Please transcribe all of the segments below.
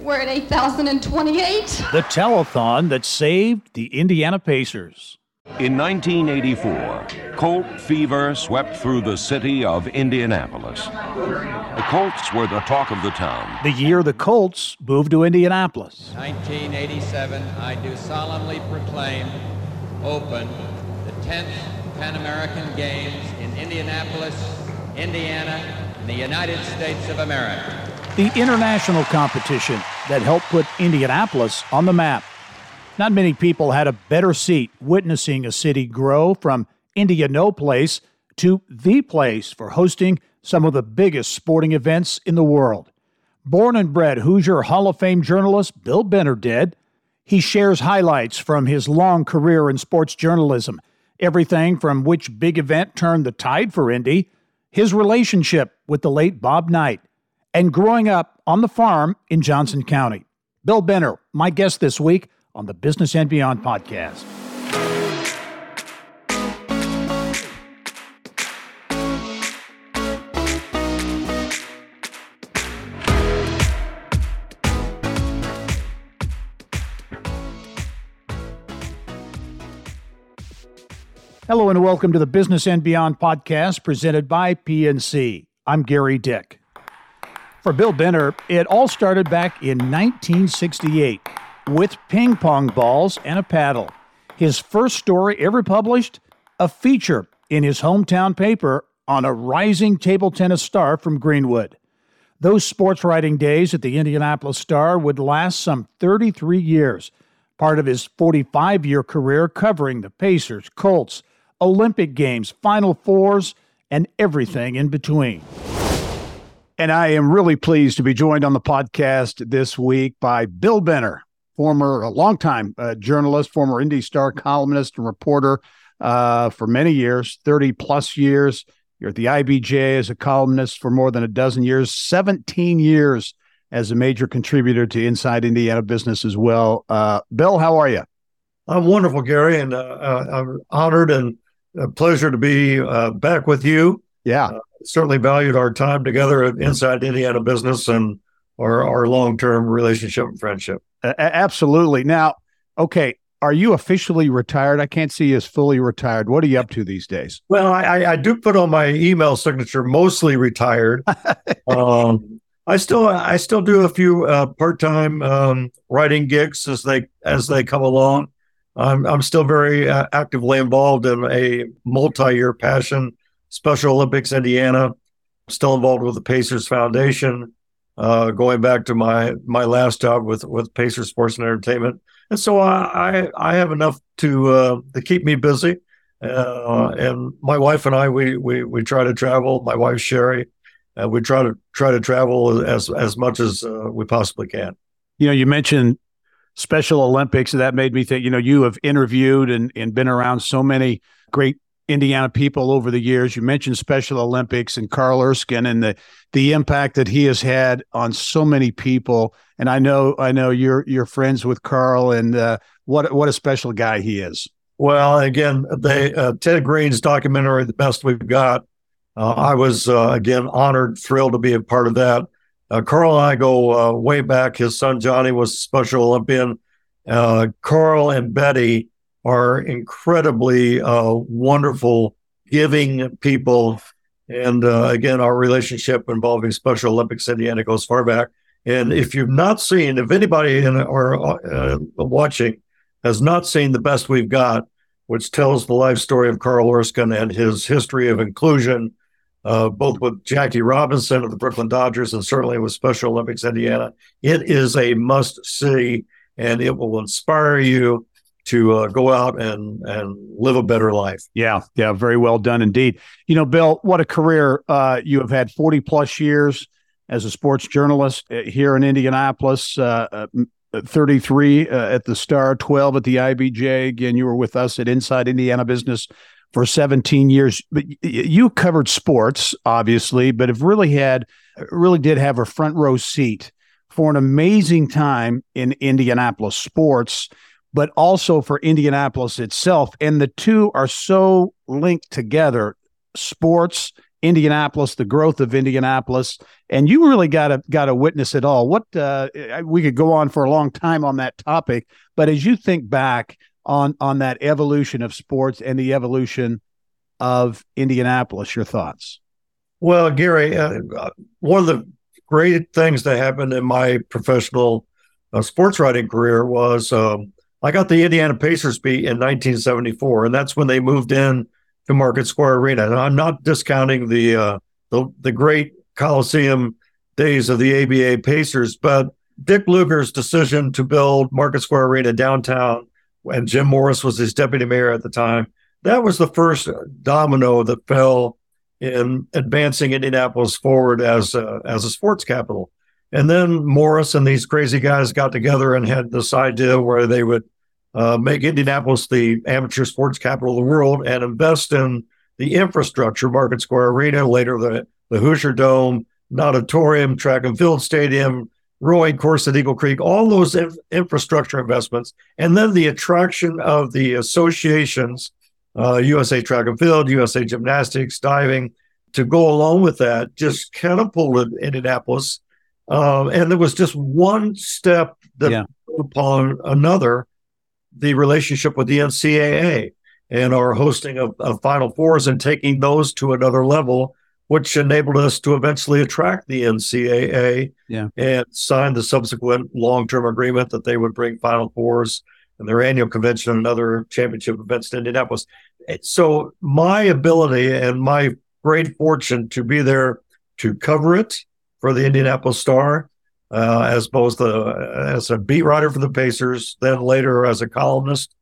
We're at 8,028. The telethon that saved the Indiana Pacers. In 1984, Colt fever swept through the city of Indianapolis. The Colts were the talk of the town. The year the Colts moved to Indianapolis. 1987, I do solemnly proclaim open the 10th Pan American Games in Indianapolis, Indiana, in the United States of America. The international competition that helped put Indianapolis on the map. Not many people had a better seat witnessing a city grow from India no place to the place for hosting some of the biggest sporting events in the world. Born and bred Hoosier Hall of Fame journalist Bill Benner did. He shares highlights from his long career in sports journalism, everything from which big event turned the tide for Indy, his relationship with the late Bob Knight, and growing up on the farm in Johnson County. Bill Benner, my guest this week on the Business and Beyond podcast. Hello and welcome to the Business and Beyond podcast presented by PNC. I'm Gary Dick. For Bill Benner, it all started back in 1968 with ping pong balls and a paddle. His first story ever published, a feature in his hometown paper on a rising table tennis star from Greenwood. Those sports writing days at the Indianapolis Star would last some 33 years, part of his 45 year career covering the Pacers, Colts, Olympic Games, Final Fours, and everything in between. And I am really pleased to be joined on the podcast this week by Bill Benner, former, a longtime uh, journalist, former Indy Star columnist and reporter uh, for many years, 30 plus years. You're at the IBJ as a columnist for more than a dozen years, 17 years as a major contributor to Inside Indiana Business as well. Uh, Bill, how are you? I'm wonderful, Gary, and uh, uh, I'm honored and a pleasure to be uh, back with you. Yeah. certainly valued our time together at Inside Indiana Business and our, our long term relationship and friendship. Uh, absolutely. Now, okay, are you officially retired? I can't see you as fully retired. What are you up to these days? Well, I, I do put on my email signature mostly retired. um, I still I still do a few uh, part time um, writing gigs as they as they come along. I'm I'm still very uh, actively involved in a multi year passion, Special Olympics Indiana. Still involved with the Pacers Foundation uh, going back to my my last job with with Pacer Sports and Entertainment, and so I I, I have enough to uh, to keep me busy. Uh, and my wife and I we we we try to travel. My wife Sherry, we try to try to travel as as much as uh, we possibly can. You know, you mentioned Special Olympics, and that made me think. You know, you have interviewed and and been around so many great Indiana people over the years. You mentioned Special Olympics and Carl Erskine and the the impact that he has had on so many people. And I know I know you're you're friends with Carl and uh, what what a special guy he is. Well, again, they uh, Ted Green's documentary, "The Best We've Got." Uh, I was uh, again honored, thrilled to be a part of that. Uh, Carl and I go uh, way back. His son Johnny was a Special Olympian. Carl and Betty are incredibly uh, wonderful, giving people. And uh, again, our relationship involving Special Olympics Indiana goes far back. And if you've not seen, if anybody in or uh, watching has not seen the best we've got, which tells the life story of Carl Erskine and his history of inclusion, uh, both with Jackie Robinson of the Brooklyn Dodgers and certainly with Special Olympics Indiana, it is a must see, and it will inspire you to uh, go out and and live a better life. Yeah, yeah, very well done indeed. You know, Bill, what a career uh, you have had. Forty plus years as a sports journalist uh, here in Indianapolis. Uh, uh 33 uh, at the Star, 12 at the IBJ. Again, you were with us at Inside Indiana Business for 17 years. But you covered sports, obviously, but have really had, really did have a front row seat for an amazing time in Indianapolis sports but also for Indianapolis itself. And the two are so linked together sports Indianapolis, the growth of Indianapolis, and you really got to got to witness it all. What uh, we could go on for a long time on that topic, but as you think back on on that evolution of sports and the evolution of Indianapolis, your thoughts? Well, Gary, uh, one of the great things that happened in my professional uh, sports writing career was um, I got the Indiana Pacers beat in 1974, and that's when they moved in to Market Square Arena. And I'm not discounting the uh, the, the great Coliseum days of the ABA Pacers, but Dick Lugar's decision to build Market Square Arena downtown, and Jim Morris was his deputy mayor at the time, that was the first domino that fell in advancing Indianapolis forward as a, as a sports capital. And then Morris and these crazy guys got together and had this idea where they would uh, make Indianapolis the amateur sports capital of the world and invest in the infrastructure, Market Square Arena, later the, the Hoosier Dome, auditorium, track and field stadium, rowing course at Eagle Creek, all those inf- infrastructure investments. And then the attraction of the associations, uh, USA Track and Field, USA Gymnastics, diving, to go along with that just catapulted Indianapolis. Um, and there was just one step that yeah. upon another the relationship with the NCAA and our hosting of, of Final Fours and taking those to another level, which enabled us to eventually attract the NCAA yeah. and sign the subsequent long term agreement that they would bring Final Fours and their annual convention and other championship events to Indianapolis. So, my ability and my great fortune to be there to cover it for the Indianapolis Star uh, as both a, as a beat writer for the Pacers, then later as a columnist.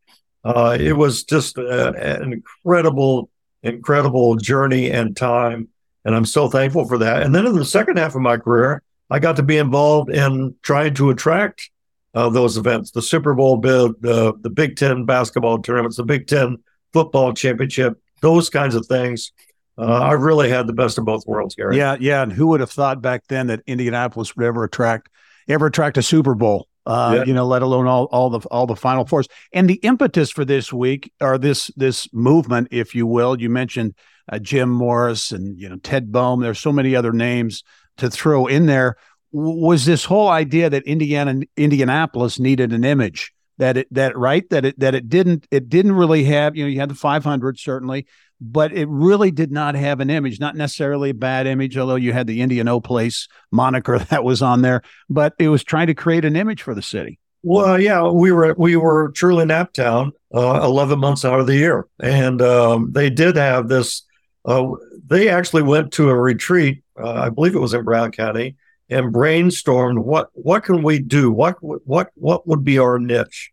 Uh, it was just a, an incredible, incredible journey and time, and I'm so thankful for that. And then in the second half of my career, I got to be involved in trying to attract uh, those events: the Super Bowl bid, the the Big Ten basketball tournaments, the Big Ten football championship, those kinds of things uh, I really had the best of both worlds, Gary. Yeah, yeah. And who would have thought back then that Indianapolis would ever attract ever attract a Super Bowl? Uh, yeah. You know, let alone all, all the all the Final Fours. And the impetus for this week or this this movement, if you will, you mentioned uh, Jim Morris and you know Ted Boehm. There's so many other names to throw in there. Was this whole idea that Indiana Indianapolis needed an image? That it that right that it that it didn't it didn't really have you know you had the 500 certainly but it really did not have an image, not necessarily a bad image, although you had the Indian o Place moniker that was on there, but it was trying to create an image for the city. Well, yeah, we were we were truly Naptown, uh, eleven months out of the year, and um, they did have this. Uh, they actually went to a retreat, uh, I believe it was in Brown County, and brainstormed what what can we do, what what what would be our niche,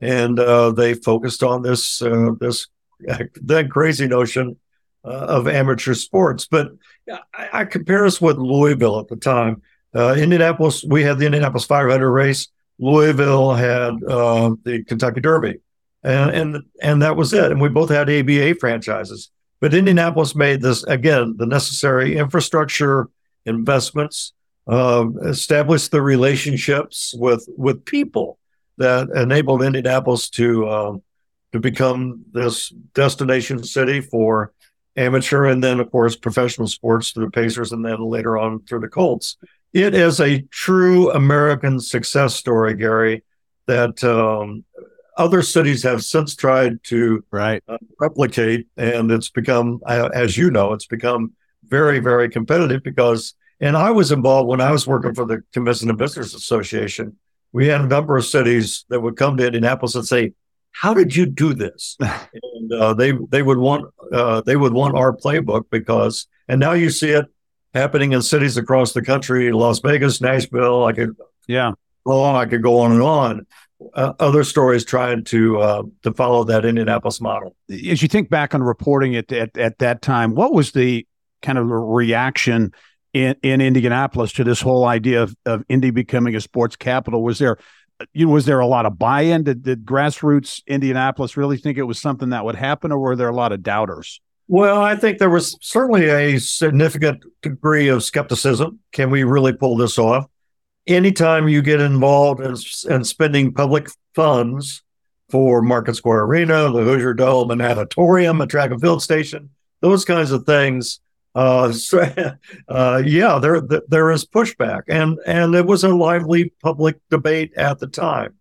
and uh, they focused on this uh, this that crazy notion uh, of amateur sports. But I, I, compare us with Louisville at the time. Uh, Indianapolis, we had the Indianapolis 500 race. Louisville had uh, the Kentucky Derby, and and and that was it. And we both had ABA franchises. But Indianapolis made this again the necessary infrastructure investments, uh, established the relationships with with people that enabled Indianapolis to um, to become this destination city for amateur and then, of course, professional sports through the Pacers and then later on through the Colts. It is a true American success story, Gary, that um, other cities have since tried to right. uh, replicate. And it's become, as you know, it's become very, very competitive because, and I was involved when I was working for the Commission of Business Association. We had a number of cities that would come to Indianapolis and say, how did you do this? and uh, they they would want uh, they would want our playbook because and now you see it happening in cities across the country, Las Vegas, Nashville. I could yeah, long I could go on and on. Uh, other stories trying to uh, to follow that Indianapolis model. As you think back on reporting it at, at that time, what was the kind of reaction in, in Indianapolis to this whole idea of, of Indy becoming a sports capital? Was there you know, was there a lot of buy-in? Did, did grassroots Indianapolis really think it was something that would happen, or were there a lot of doubters? Well, I think there was certainly a significant degree of skepticism. Can we really pull this off? Anytime you get involved in, in spending public funds for Market Square Arena, the Hoosier Dome, an auditorium, a track and field station, those kinds of things, Uh, so, uh, yeah, there there is pushback, and and it was a lively public debate at the time.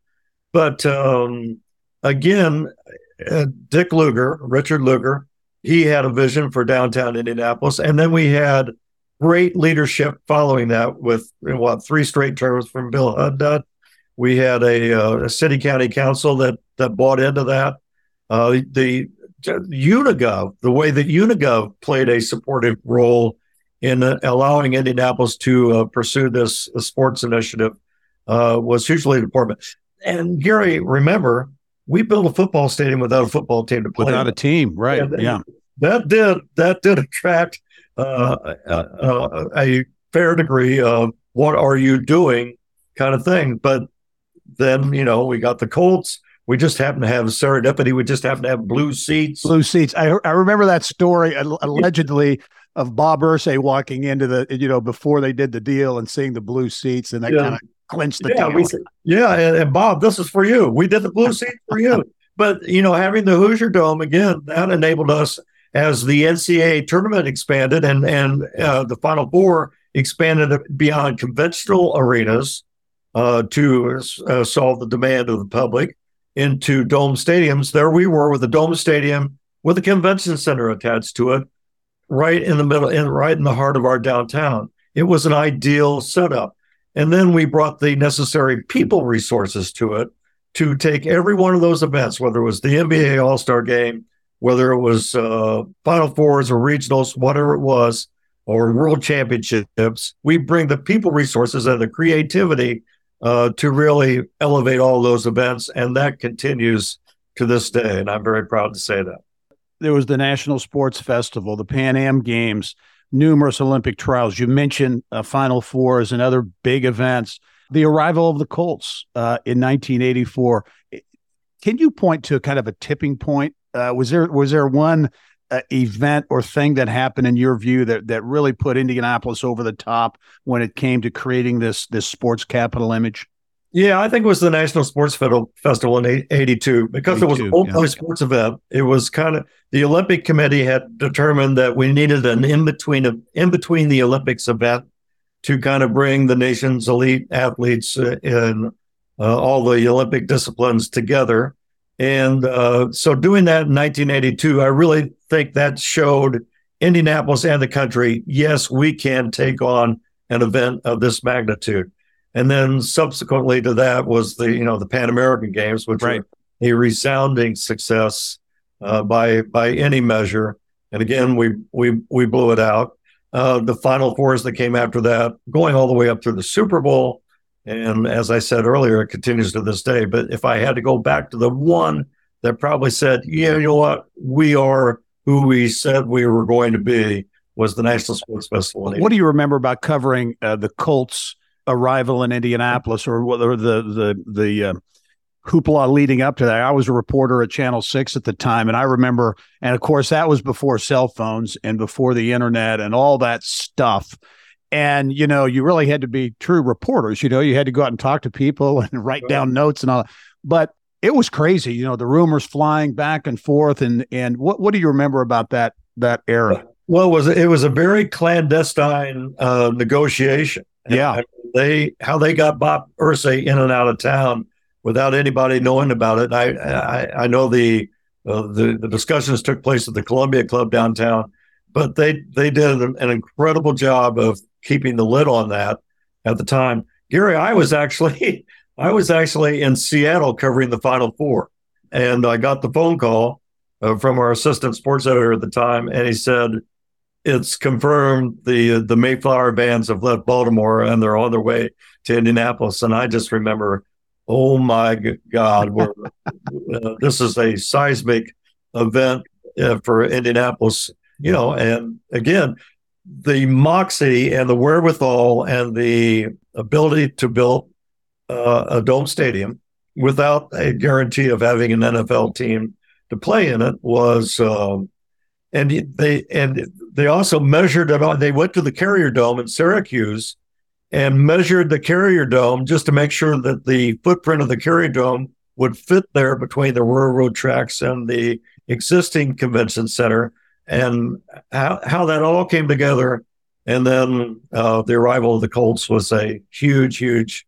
But um, again, uh, Dick Lugar, Richard Lugar, he had a vision for downtown Indianapolis, and then we had great leadership following that with what three straight terms from Bill Hudnut. We had a, uh, a city county council that that bought into that. Uh, the Unigov, the way that Unigov played a supportive role in uh, allowing Indianapolis to uh, pursue this sports initiative uh, was hugely important. And Gary, remember, we built a football stadium without a football team to play. Without a team, right? And yeah, that did that did attract uh, uh, a fair degree of "what are you doing?" kind of thing. But then you know we got the Colts we just happen to have serendipity. We just happen to have blue seats. Blue seats. I, I remember that story allegedly of Bob Irsay walking into the, you know, before they did the deal and seeing the blue seats and that yeah. kind of clinched the yeah, deal. We, yeah. And, and, Bob, this is for you. We did the blue seats for you. But, you know, having the Hoosier Dome again, that enabled us as the NCAA tournament expanded and, and uh, the Final Four expanded beyond conventional arenas uh, to uh, solve the demand of the public into dome stadiums. There we were with a dome stadium with a convention center attached to it, right in the middle, and right in the heart of our downtown. It was an ideal setup. And then we brought the necessary people resources to it to take every one of those events, whether it was the NBA All Star game, whether it was uh, Final Fours or regionals, whatever it was, or World Championships. We bring the people resources and the creativity uh, to really elevate all those events. And that continues to this day. And I'm very proud to say that. There was the National Sports Festival, the Pan Am Games, numerous Olympic trials. You mentioned uh, Final Fours and other big events. The arrival of the Colts uh, in 1984. Can you point to kind of a tipping point? Uh, was there was there one uh, event or thing that happened in your view that that really put Indianapolis over the top when it came to creating this this sports capital image? Yeah, I think it was the National Sports Festival in '82 because 82, it was an yeah. sports event. It was kind of the Olympic Committee had determined that we needed an in between of in between the Olympics event to kind of bring the nation's elite athletes uh, in uh, all the Olympic disciplines together. And uh, so doing that in 1982, I really think that showed Indianapolis and the country, yes, we can take on an event of this magnitude. And then subsequently to that was the, you know, the Pan American Games, which right. were a resounding success uh, by by any measure. And again, we we we blew it out. Uh, the Final Fours that came after that, going all the way up through the Super Bowl, and as I said earlier, it continues to this day. But if I had to go back to the one that probably said, yeah, you know what, we are who we said we were going to be, was the National Sports Festival. What do you remember about covering uh, the Colts' arrival in Indianapolis, or whether the the the uh, hoopla leading up to that? I was a reporter at Channel Six at the time, and I remember, and of course, that was before cell phones and before the internet and all that stuff and you know you really had to be true reporters you know you had to go out and talk to people and write right. down notes and all that. but it was crazy you know the rumors flying back and forth and and what what do you remember about that that era well it was it was a very clandestine uh, negotiation yeah they how they got bob Irsay in and out of town without anybody knowing about it i i, I know the uh, the the discussions took place at the columbia club downtown but they they did an, an incredible job of keeping the lid on that at the time. Gary, I was actually I was actually in Seattle covering the Final Four, and I got the phone call uh, from our assistant sports editor at the time, and he said, "It's confirmed the the Mayflower bands have left Baltimore and they're on their way to Indianapolis." And I just remember, oh my God, we're, uh, this is a seismic event uh, for Indianapolis, you know. And again, the moxie and the wherewithal and the ability to build uh, a dome stadium without a guarantee of having an NFL team to play in it was, um, and they and they also measured it on. They went to the Carrier Dome in Syracuse and measured the Carrier Dome just to make sure that the footprint of the Carrier Dome would fit there between the railroad tracks and the existing convention center and how, how that all came together. And then uh, the arrival of the Colts was a huge, huge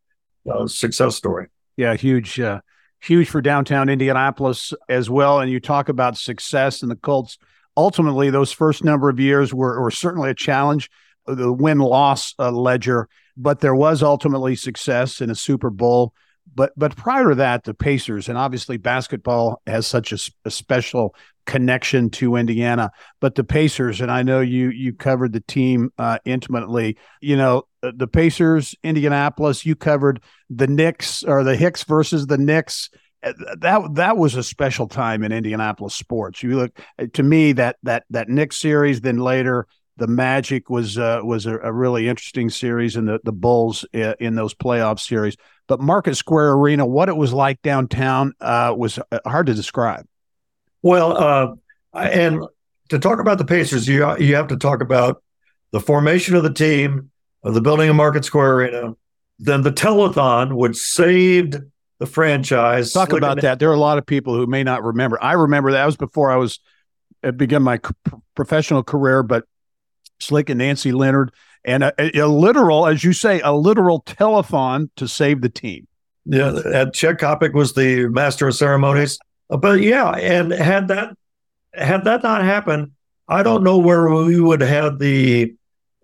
uh, success story. Yeah, huge, uh, huge for downtown Indianapolis as well. And you talk about success and the Colts. Ultimately, those first number of years were, were certainly a challenge, the win loss uh, ledger, but there was ultimately success in a Super Bowl. But but prior to that, the Pacers and obviously basketball has such a, a, special connection to Indiana. But the Pacers, and I know you you covered the team uh, intimately. You know the Pacers, Indianapolis. You covered the Knicks or the Hicks versus the Knicks. Uh, that that was a special time in Indianapolis sports. You look to me that that that Knicks series, then later the Magic was uh, was a, a, really interesting series, and the the Bulls in, uh, in those playoff series. But Market Square Arena, what it was like downtown, uh, was uh, hard to describe. Well, uh, and to talk about the Pacers, you you have to talk about the formation of the team, of the building of Market Square Arena, then the telethon, which saved the franchise. Talk about at- that. There are a lot of people who may not remember. I remember that was before I was uh, began my professional career, but Slick and Nancy Leonard, and a, a, literal, as you say, a literal telethon to save the team. Yeah, and Chet Coppock was the master of ceremonies. But yeah, and had that had that not happened, I don't know where we would have the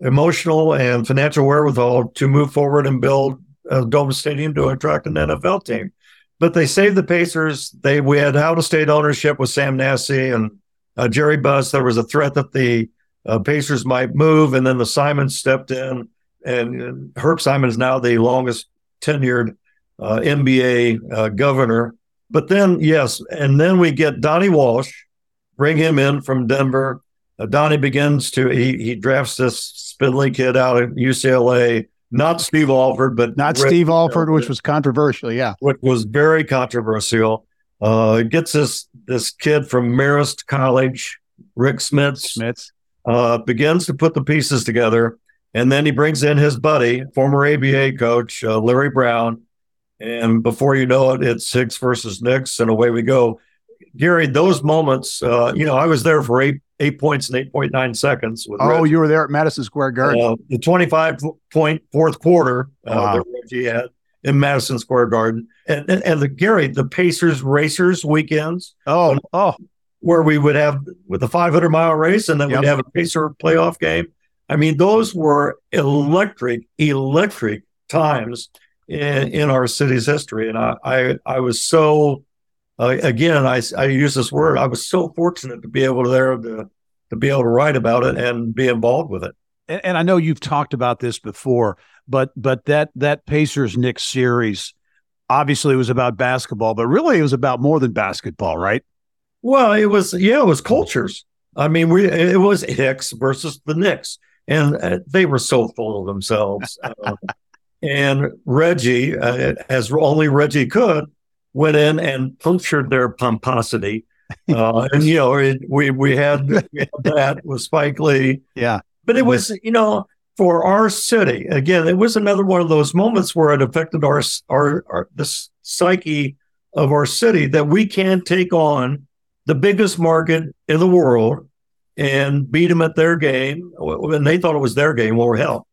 emotional and financial wherewithal to move forward and build a Dome Stadium to attract an NFL team. But they saved the Pacers. They we had out of state ownership with Sam Nassi and uh, Jerry Buss. There was a threat that the uh, Pacers might move, and then the Simons stepped in, and, and Herb Simon is now the longest tenured uh, NBA uh, governor. But then, yes, and then we get Donnie Walsh, bring him in from Denver. Uh, Donnie begins to he he drafts this spindly kid out of UCLA, not Steve Alford, but not Rick, Steve Alford, which was controversial, yeah, which was very controversial. Uh, gets this this kid from Marist College, Rick Smits. Smits uh, begins to put the pieces together. And then he brings in his buddy, former ABA coach, uh, Larry Brown. And before you know it, it's Hicks versus Knicks, and away we go. Gary, those moments, uh, you know, I was there for eight eight points and eight point nine seconds. oh, Reggie. you were there at Madison Square Garden. Uh, the twenty five point fourth quarter uh, wow. that Reggie had in Madison Square Garden, and, and, and the Gary, the Pacers Racers weekends. Oh, oh, where we would have with the 500 mile race and then yep. we'd have a pacer playoff game. I mean, those were electric, electric times in, in our city's history. And I, I, I was so, uh, again, I, I use this word, I was so fortunate to be able to there to, to be able to write about it and be involved with it. And, and I know you've talked about this before, but, but that, that Pacers Knicks series obviously was about basketball, but really it was about more than basketball, right? Well, it was yeah, it was cultures. I mean, we it was Hicks versus the Knicks, and uh, they were so full of themselves. uh, and Reggie, uh, as only Reggie could, went in and punctured their pomposity. Uh, and you know, it, we we had, we had that with Spike Lee. Yeah, but it was you know for our city again. It was another one of those moments where it affected our our, our the psyche of our city that we can't take on the biggest market in the world and beat them at their game. And they thought it was their game. Well, hell,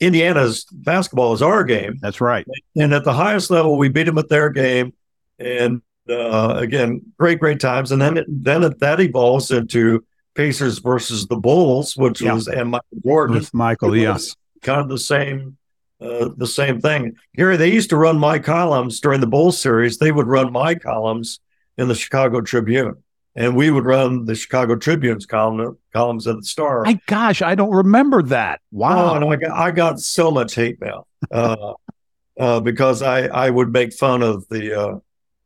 Indiana's basketball is our game. That's right. And at the highest level, we beat them at their game. And uh, again, great, great times. And then it, then it, that evolves into Pacers versus the Bulls, which yeah. was and Michael Jordan. With Michael, yes, kind of the same. Uh, the same thing. Gary, they used to run my columns during the Bulls series. They would run my columns in the Chicago Tribune and we would run the Chicago Tribune's column, columns at the Star. My gosh, I don't remember that. Wow, oh, no, I got I got so much hate mail uh, uh, because I I would make fun of the uh,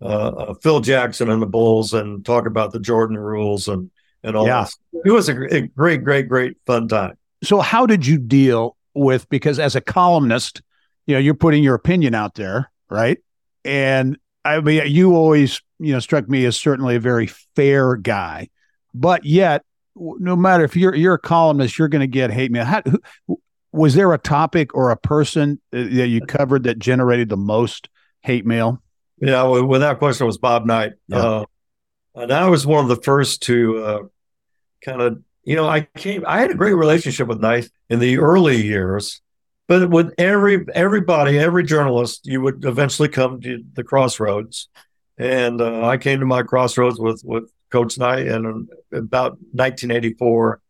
uh, uh, Phil Jackson and the Bulls and talk about the Jordan rules and and all. Yeah. That. It was a, a great, great, great fun time. So, how did you deal with because as a columnist, you know, you're putting your opinion out there, right? And I mean, you always, you know, struck me as certainly a very fair guy, but yet, no matter if you're you're a columnist, you're going to get hate mail. How, who, was there a topic or a person that you covered that generated the most hate mail? Yeah, well, without question, it was Bob Knight. Yeah. Uh, and I was one of the first to uh, kind of you know, I came, I had a great relationship with Knight in the early years, but with every everybody, every journalist, you would eventually come to the crossroads, and uh, I came to my crossroads with with Coach Knight in about 1984,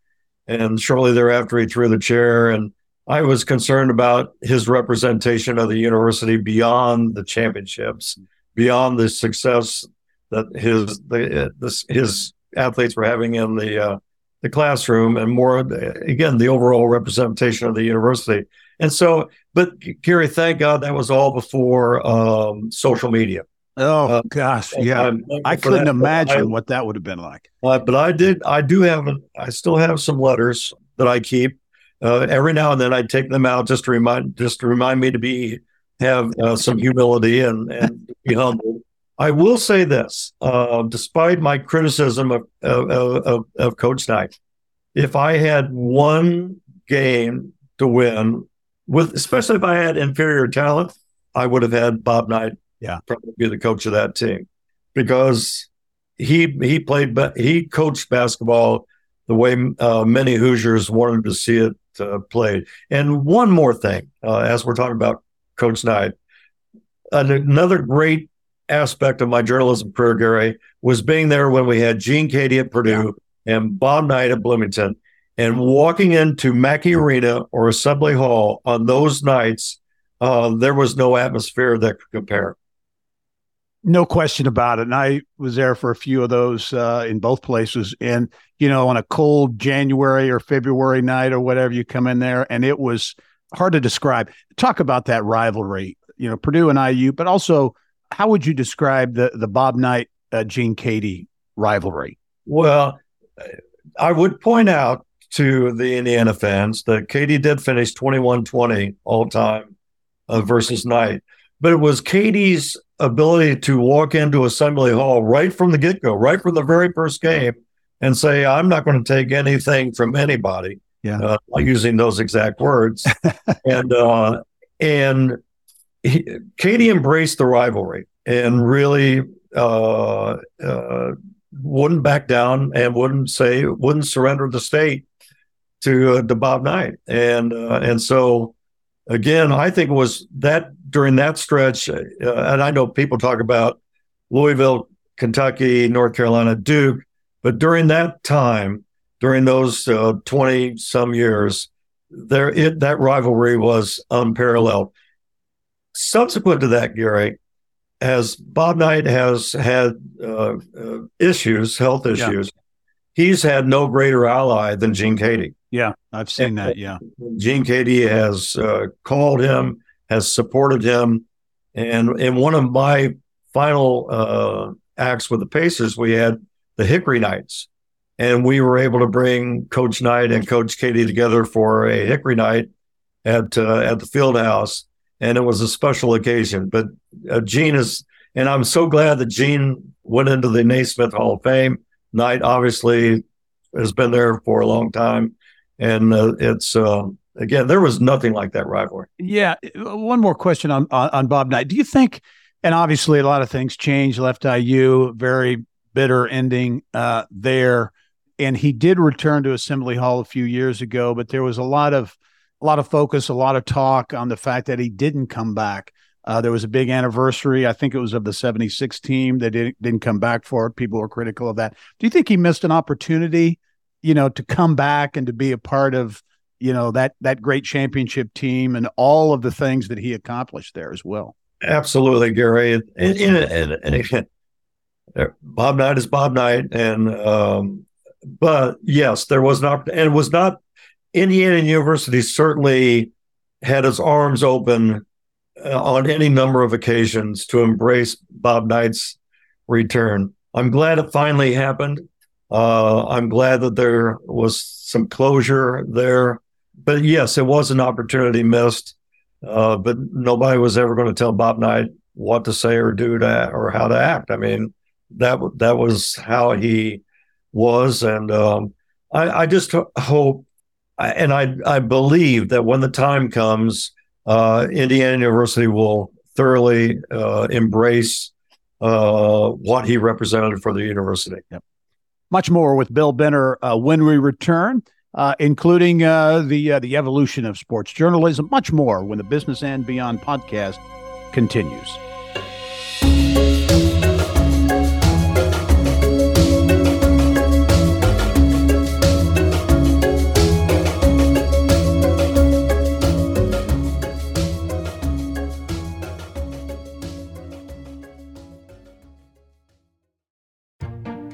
and shortly thereafter he threw the chair, and I was concerned about his representation of the university beyond the championships, beyond the success that his the, this, his athletes were having in the uh, the classroom, and more again the overall representation of the university. And so, but Gary, thank God that was all before um, social media. Oh uh, gosh, yeah, I couldn't that. imagine I, what that would have been like. Uh, but I did, I do have, I still have some letters that I keep. Uh, every now and then, I take them out just to remind, just to remind me to be have uh, some humility and and be humble. I will say this, uh, despite my criticism of, of, of, of Coach Knight, if I had one game to win with especially if I had inferior talent, I would have had Bob Knight yeah. probably be the coach of that team because he he played he coached basketball the way uh, many Hoosiers wanted to see it uh, played. And one more thing, uh, as we're talking about Coach Knight, another great aspect of my journalism career, Gary, was being there when we had Gene Keady at Purdue yeah. and Bob Knight at Bloomington and walking into Mackey Arena or Assembly Hall on those nights, uh, there was no atmosphere that could compare. No question about it. And I was there for a few of those uh, in both places. And, you know, on a cold January or February night or whatever, you come in there and it was hard to describe. Talk about that rivalry, you know, Purdue and IU, but also how would you describe the, the Bob Knight, uh, Gene Keady rivalry? Well, I would point out to the Indiana fans that Keady did finish 21 20 all time uh, versus Knight. But it was Keady's ability to walk into Assembly Hall right from the get go, right from the very first game, and say, I'm not going to take anything from anybody. Yeah. Uh, using those exact words. and, uh, and he, Keady embraced the rivalry and really uh, uh, wouldn't back down and wouldn't say, wouldn't surrender the state to uh, to Bob Knight, and uh, and so again, I think it was that during that stretch, uh, and I know people talk about Louisville, Kentucky, North Carolina, Duke, but during that time, during those twenty uh, some years, there it that rivalry was unparalleled. Subsequent to that, Gary, as Bob Knight has had uh, uh, issues, health issues, yeah. he's had no greater ally than Gene Keady. Yeah, I've seen and, that. Yeah. Gene Keady has uh, called him, has supported him. And in one of my final uh, acts with the Pacers, we had the Hickory Nights. And we were able to bring Coach Knight and Coach Keady together for a Hickory Night at uh, at the field house. And it was a special occasion. But uh, Gene is, and I'm so glad that Gene went into the Naismith Hall of Fame. Knight obviously has been there for a long time and uh, it's uh, again there was nothing like that rivalry. Yeah, one more question on, on, on Bob Knight. Do you think? And obviously, a lot of things changed. Left IU, very bitter ending uh, there, and he did return to Assembly Hall a few years ago. But there was a lot of a lot of focus, a lot of talk on the fact that he didn't come back. Uh, there was a big anniversary. I think it was of the 76 team that didn't, didn't come back for it. People were critical of that. Do you think he missed an opportunity you know, to come back and to be a part of, you know, that that great championship team and all of the things that he accomplished there as well. Absolutely, Gary. And, and, and, and again, uh, Bob Knight is Bob Knight, and um, but yes, there was an not, and was not. Indiana University certainly had its arms open uh, on any number of occasions to embrace Bob Knight's return. I'm glad it finally happened. Uh, I'm glad that there was some closure there. But yes, it was an opportunity missed. Uh, but nobody was ever going to tell Bob Knight what to say or do to, or how to act. I mean, that that was how he was, and um, I, I, just hope, and I I believe that when the time comes, uh, Indiana University will thoroughly uh, embrace uh, what he represented for the university. Yep. Much more with Bill Benner uh, when we return, uh, including uh, the uh, the evolution of sports journalism. Much more when the Business and Beyond podcast continues.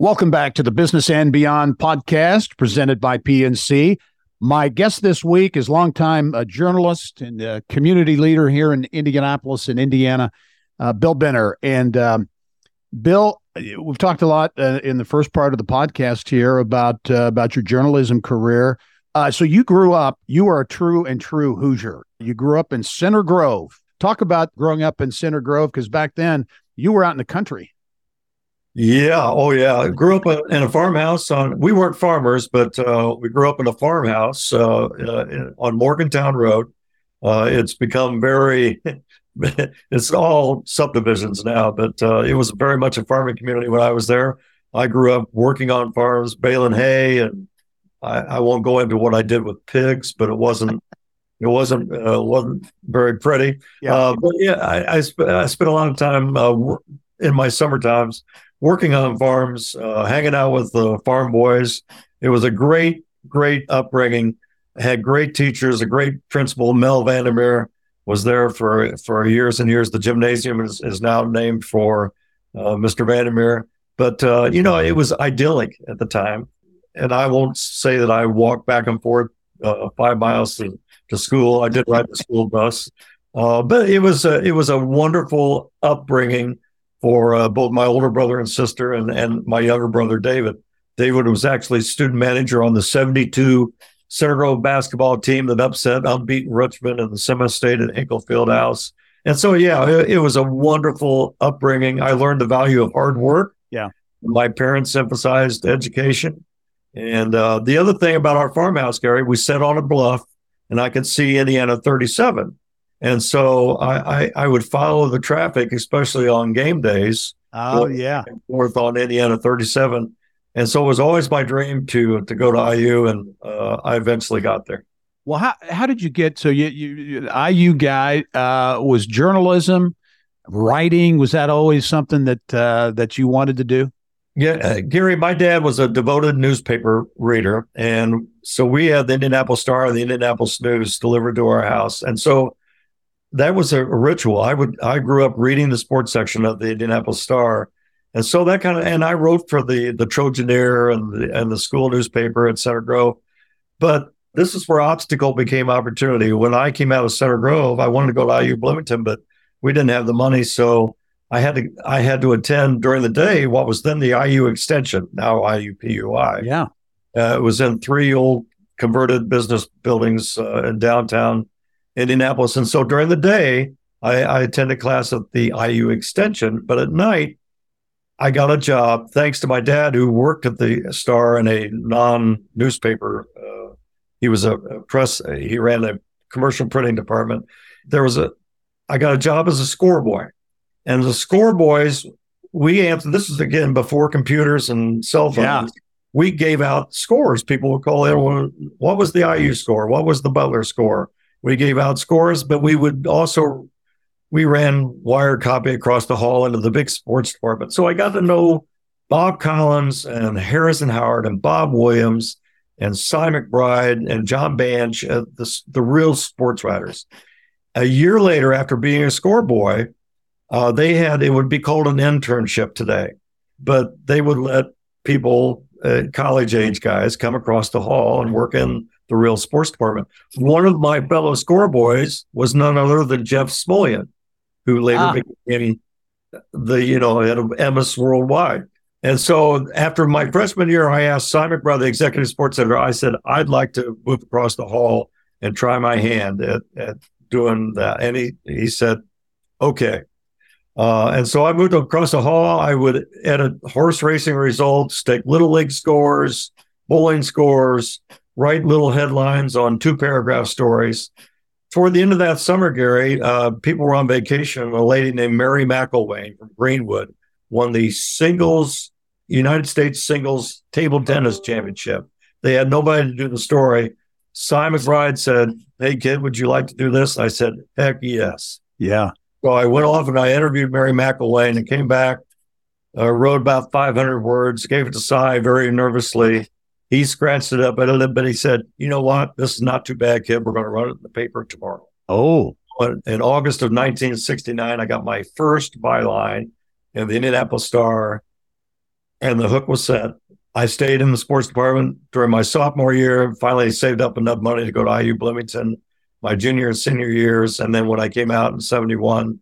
Welcome back to the Business and Beyond podcast presented by PNC. My guest this week is longtime uh, journalist and uh, community leader here in Indianapolis in Indiana, uh, Bill Benner. And um, Bill, we've talked a lot uh, in the first part of the podcast here about uh, about your journalism career. Uh, so you grew up, you are a true and true Hoosier. You grew up in Center Grove. Talk about growing up in Center Grove because back then you were out in the country. Yeah. Oh, yeah. I grew up in a farmhouse on, we weren't farmers, but uh, we grew up in a farmhouse uh, uh, on Morgantown Road. Uh, it's become very, it's all subdivisions now, but uh, it was very much a farming community when I was there. I grew up working on farms, baling hay, and I, I won't go into what I did with pigs, but it wasn't it wasn't uh, wasn't very pretty. Yeah. Uh, but yeah, I, I, sp- I, spent a lot of time uh, in my summer times working on farms, uh, hanging out with the farm boys. It was a great, great upbringing. I had great teachers, a great principal, Mel Vandermeer, was there for for years and years. The gymnasium is, is now named for uh, Mr. Vandermeer. But uh, you know, it was idyllic at the time, and I won't say that I walked back and forth uh, five miles to, to school. I did ride the school bus, uh, but it was a, it was a wonderful upbringing for uh, both my older brother and sister and, and my younger brother, David. David was actually student manager on the 72 Center Grove basketball team that upset unbeaten Richmond in the semi-state at Hinkle Fieldhouse. And so, yeah, it, it, was a wonderful upbringing. I learned the value of hard work. Yeah. My parents emphasized education. And uh, the other thing about our farmhouse, Gary, we sat on a bluff and I could see Indiana 37. And so I, I, I, would follow the traffic, especially on game days. Oh yeah, north on Indiana 37. And so it was always my dream to to go to IU, and uh, I eventually got there. Well, how how did you get? So you, you, you IU guy uh, was journalism, writing. Was that always something that uh, that you wanted to do? Yeah, uh, Gary, my dad was a devoted newspaper reader, and so we had the Indianapolis Star and the Indianapolis News delivered to our house, and so that was a ritual. I would I grew up reading the sports section of the Indianapolis Star, and so that kind of and I wrote for the the Trojanaire and the and the school newspaper at Center Grove, but this is where obstacle became opportunity. When I came out of Center Grove, I wanted to go to IU Bloomington, but we didn't have the money, so I had to I had to attend during the day what was then the IU extension, now IUPUI. Yeah, uh, it was in three old converted business buildings uh, in downtown Indianapolis. And so during the day, I, I attended class at the IU Extension, but at night, I got a job thanks to my dad, who worked at the Star in a non newspaper. Uh, he was a, press, he ran a commercial printing department. There was a, I got a job as a score boy. And the score boys, we answered, this was again before computers and cell phones. Yeah. We gave out scores. People would call in, what was the IU score? What was the Butler score? We gave out scores, but we would also we ran wire copy across the hall into the big sports department. So I got to know Bob Collins and Harrison Howard and Bob Williams and Cy McBride and John Banch, uh, the, the real sports writers. A year later, after being a score boy, uh, they had it would be called an internship today, but they would let people, uh, college age guys, come across the hall and work in the real sports department. One of my fellow score boys was none other than Jeff Smulyan, who later ah. became the, you know, head of Emmis Worldwide. And so after my freshman year, I asked Simon McBride, the executive sports editor, I said, I'd like to move across the hall and try my hand at, at doing that. And he, he said, okay. Uh, and so I moved across the hall. I would edit horse racing results, take little league scores, bowling scores, write little headlines on two paragraph stories. Toward the end of that summer, Gary, uh, people were on vacation. A lady named Mary McIlwain from Greenwood won the singles United States singles table tennis championship. They had nobody to do the story. Simon McBride said, Hey, kid, would you like to do this? I said, Heck yes. Yeah. So I went off and I interviewed Mary McIlwain and came back, uh, wrote about 500 words, gave it to Cy very nervously. He scratched it up a little bit. He said, You know what? This is not too bad, kid. We're going to run it in the paper tomorrow. Oh. In August of 1969, I got my first byline in the Indianapolis Star, and the hook was set. I stayed in the sports department during my sophomore year, finally saved up enough money to go to IU Bloomington my junior and senior years. And then when I came out in 71,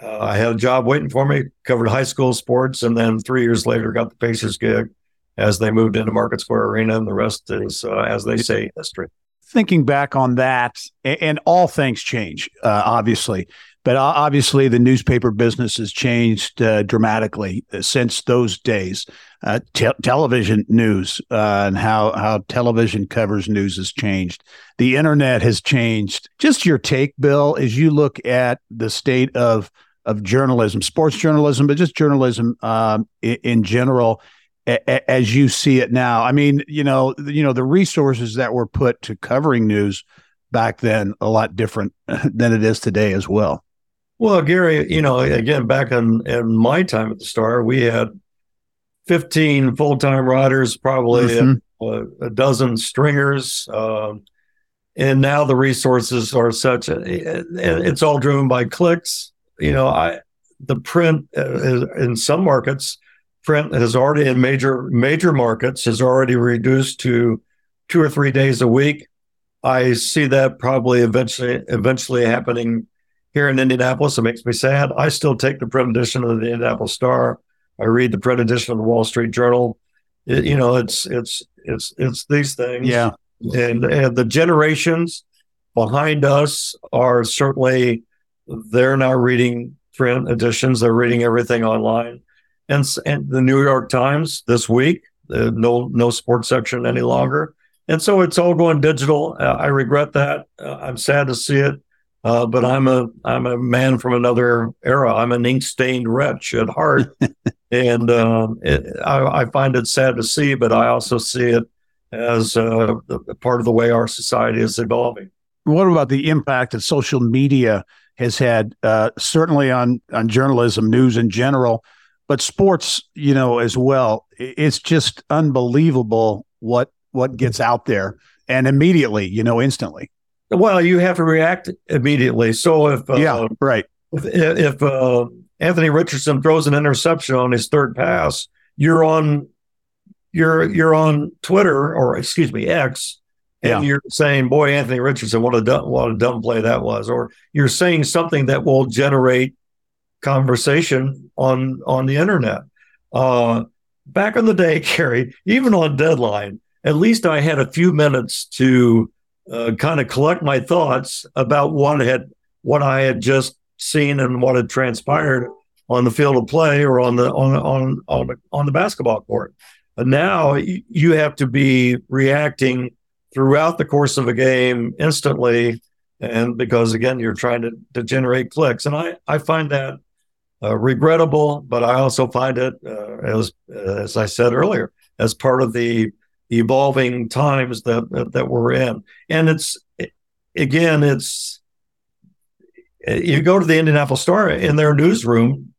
uh, I had a job waiting for me, covered high school sports. And then three years later, got the Pacers gig as they moved into Market Square Arena. And the rest is, uh, as they say, history. Thinking back on that, and all things change, uh, obviously. But obviously, the newspaper business has changed uh, dramatically uh, since those days. Uh, te- television news uh, and how how television covers news has changed. The internet has changed. Just your take, Bill, as you look at the state of of journalism, sports journalism, but just journalism um, in, in, general, a- as you see it now. I mean, you know, you know, the resources that were put to covering news back then a lot different than it is today as well. Well, Gary, you know, again, back in, in my time at the Star, we had 15 full time writers, probably mm-hmm. a, a, dozen stringers. Um, and now the resources are such, a, it's all driven by clicks. You know, I, the print uh, in some markets, print has already in major major markets has already reduced to two or three days a week. I see that probably eventually eventually happening here in Indianapolis. It makes me sad. I still take the print edition of the Indianapolis Star. I read the print edition of the Wall Street Journal. It, you know, it's it's it's it's these things. Yeah, and and the generations behind us are certainly they're now reading print editions. They're reading everything online, and and the New York Times this week, uh, no no sports section any longer, and so it's all going digital. Uh, I regret that. Uh, I'm sad to see it. Uh, but I'm a I'm a man from another era. I'm an ink stained wretch at heart, and uh, it, I, I, find it sad to see. But I also see it as uh, part of the way our society is evolving. What about the impact that social media has had, uh, certainly on on journalism, news in general, but sports, you know, as well? It's just unbelievable what what gets out there, and immediately, you know, instantly. Well, you have to react immediately. So if uh, yeah, right. If, if uh, Anthony Richardson throws an interception on his third pass, you're on you're you're on Twitter or excuse me X, and yeah. you're saying, "Boy, Anthony Richardson, what a dumb, what a dumb play that was," or you're saying something that will generate conversation on on the internet. Uh, back in the day, Gary, even on deadline, at least I had a few minutes to uh, kind of collect my thoughts about what had what I had just seen and what had transpired on the field of play or on the on on on the, on the basketball court. And now you have to be reacting throughout the course of a game instantly, and because again you're trying to, to generate clicks, and I I find that uh, regrettable, but I also find it uh, as as I said earlier as part of the evolving times that, that, we're in. And it's again, it's you go to the Indianapolis Star in their newsroom,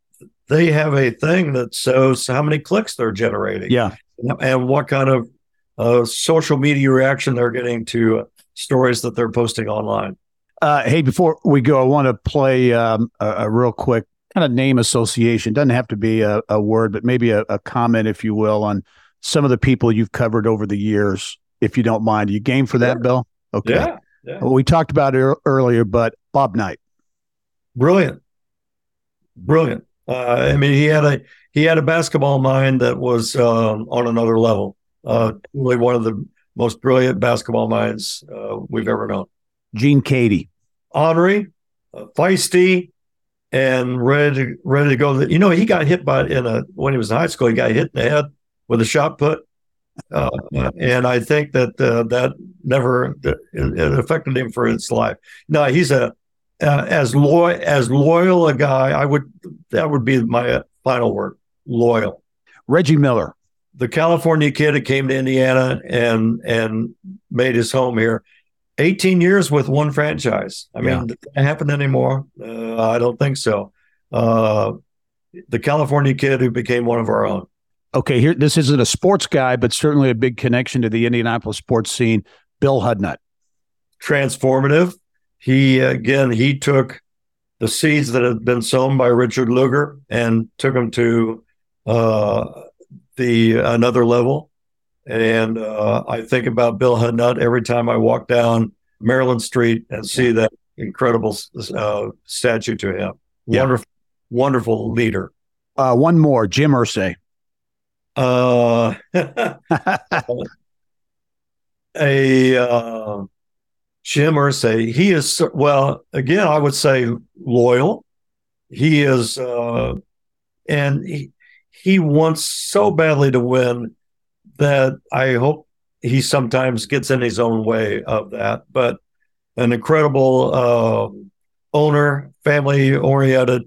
they have a thing that shows how many clicks they're generating. Yeah. And what kind of uh, social media reaction they're getting to stories that they're posting online. Uh, hey, before we go, I want to play um, a, a, real quick kind of name association. Doesn't have to be a, a word, but maybe a, a, comment, if you will, on some of the people you've covered over the years, if you don't mind. Are you game for that, Bill? Okay. Yeah, yeah. Well, we talked about it earlier, but Bob Knight. Brilliant. Brilliant. Uh, I mean, he had a he had a basketball mind that was um, on another level. Uh, really, one of the most brilliant basketball minds uh, we've ever known. Gene Keady, Henri, uh, feisty, and ready to, ready to go. You know, he got hit by in a when he was in high school. He got hit in the head with a shot put, uh, and I think that uh, that never it, it, affected him for his life. No, he's a uh, as loyal as loyal a guy. I would that would be my final word. Loyal. Reggie Miller, the California kid that came to Indiana and and made his home here. 18 years with one franchise. I mean, yeah. that happen anymore? Uh, I don't think so. Uh, the California kid who became one of our own. Okay, here this isn't a sports guy, but certainly a big connection to the Indianapolis sports scene. Bill Hudnut, transformative. He again he took the seeds that had been sown by Richard Lugar and took them to uh, the another level. And uh, I think about Bill Hudnut every time I walk down Maryland Street and see that incredible uh, statue to him. Yeah. Wonderful, wonderful leader. Uh, one more, Jim Irsay. Uh, a uh, Jim Irsay. He is well. Again, I would say loyal. He is, uh, and he, he wants so badly to win that I hope he sometimes gets in his own way of that. But an incredible uh, owner, family oriented,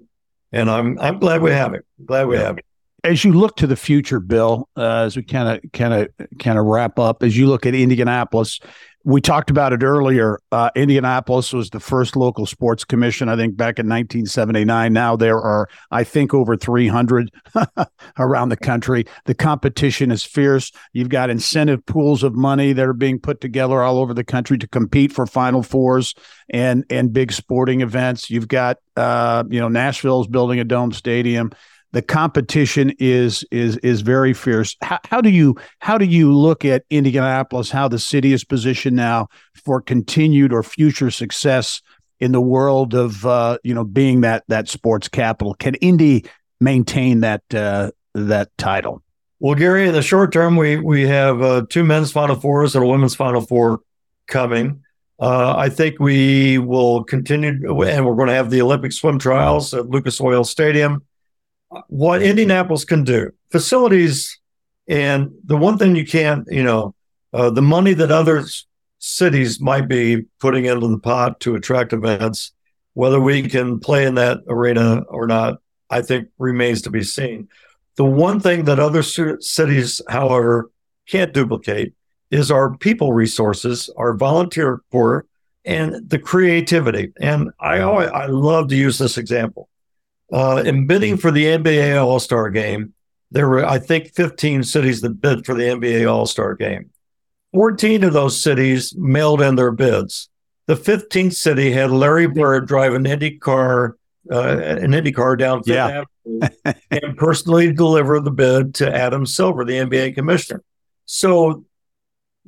and I'm I'm glad we have it. Glad we yeah. have it. As you look to the future, Bill, uh, as we kind of kind of kind of wrap up, as you look at Indianapolis, we talked about it earlier. Uh, Indianapolis was the first local sports commission, I think, back in 1979. Now there are, I think, over 300 around the country. The competition is fierce. You've got incentive pools of money that are being put together all over the country to compete for Final Fours and and big sporting events. You've got, uh, you know, Nashville's building a dome stadium the competition is is is very fierce. How, how do you how do you look at Indianapolis? How the city is positioned now for continued or future success in the world of uh, you know being that that sports capital? Can Indy maintain that uh, that title? Well, Gary, in the short term, we we have uh, two men's Final Fours and a women's Final Four coming. Uh, I think we will continue, and we're going to have the Olympic swim trials at Lucas Oil Stadium what Indianapolis can do, facilities, and the one thing you can't, you know, uh, the money that other cities might be putting into the pot to attract events, whether we can play in that arena or not, I think remains to be seen. The one thing that other cities, however, can't duplicate is our people resources, our volunteer corps, and the creativity. And I always, I love to use this example. Uh, in bidding for the NBA All Star game, there were, I think, 15 cities that bid for the NBA All Star game. 14 of those cities mailed in their bids. The 15th city had Larry Bird drive an Indy car, uh, an Indy car down Fifth yeah. Avenue and personally deliver the bid to Adam Silver, the NBA commissioner. So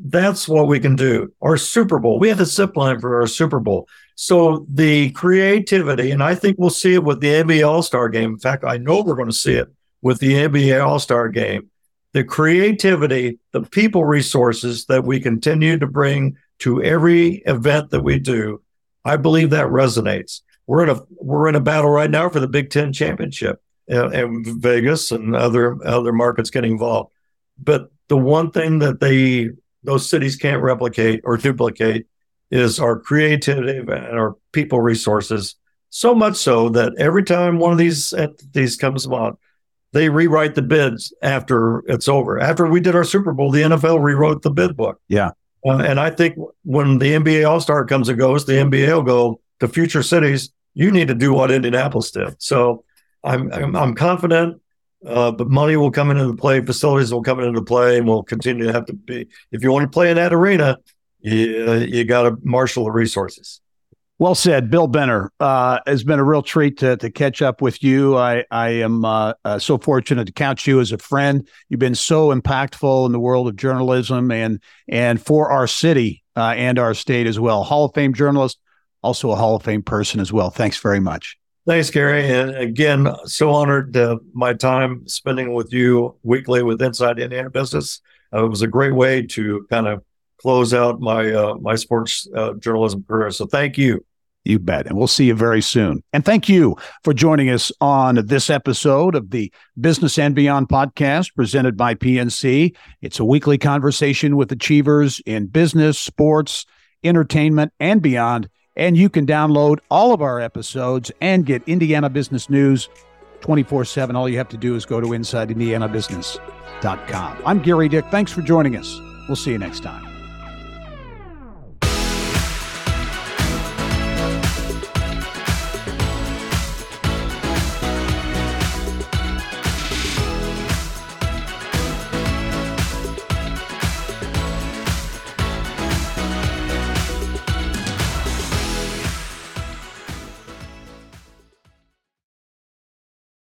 that's what we can do. Our Super Bowl, we have a zip line for our Super Bowl. So the creativity, and I think we'll see it with the NBA All Star game. In fact, I know we're going to see it with the NBA All Star game. The creativity, the people resources that we continue to bring to every event that we do, I believe that resonates. We're in a we're in a battle right now for the Big Ten championship, uh, and, and Vegas and other other markets getting involved. But the one thing that they those cities can't replicate or duplicate is our creativity and our people resources. So much so that every time one of these entities comes about, they rewrite the bids after it's over. After we did our Super Bowl, the NFL rewrote the bid book. Yeah. Uh, and I think when the NBA All Star comes and goes, the NBA will go to future cities. You need to do what Indianapolis did. So I'm I'm, I'm confident, uh, but money will come into play, facilities will come into play, and we'll continue to have to be. If you want to play in that arena, you, you got to marshal the resources. Well said, Bill Benner. Uh, has been a real treat to, to catch up with you. I I am uh, uh, so fortunate to count you as a friend. You've been so impactful in the world of journalism and and for our city uh, and our state as well. Hall of Fame journalist, also a Hall of Fame person as well. Thanks very much. Thanks, Gary. And again, so honored uh, my time spending with you weekly with Inside Indiana Business. Uh, it was a great way to kind of close out my uh, my sports uh, journalism career. So thank you. You bet. And we'll see you very soon. And thank you for joining us on this episode of the Business and Beyond podcast presented by PNC. It's a weekly conversation with achievers in business, sports, entertainment, and beyond. And you can download all of our episodes and get Indiana business news 24 7. All you have to do is go to InsideIndianaBusiness.com. I'm Gary Dick. Thanks for joining us. We'll see you next time.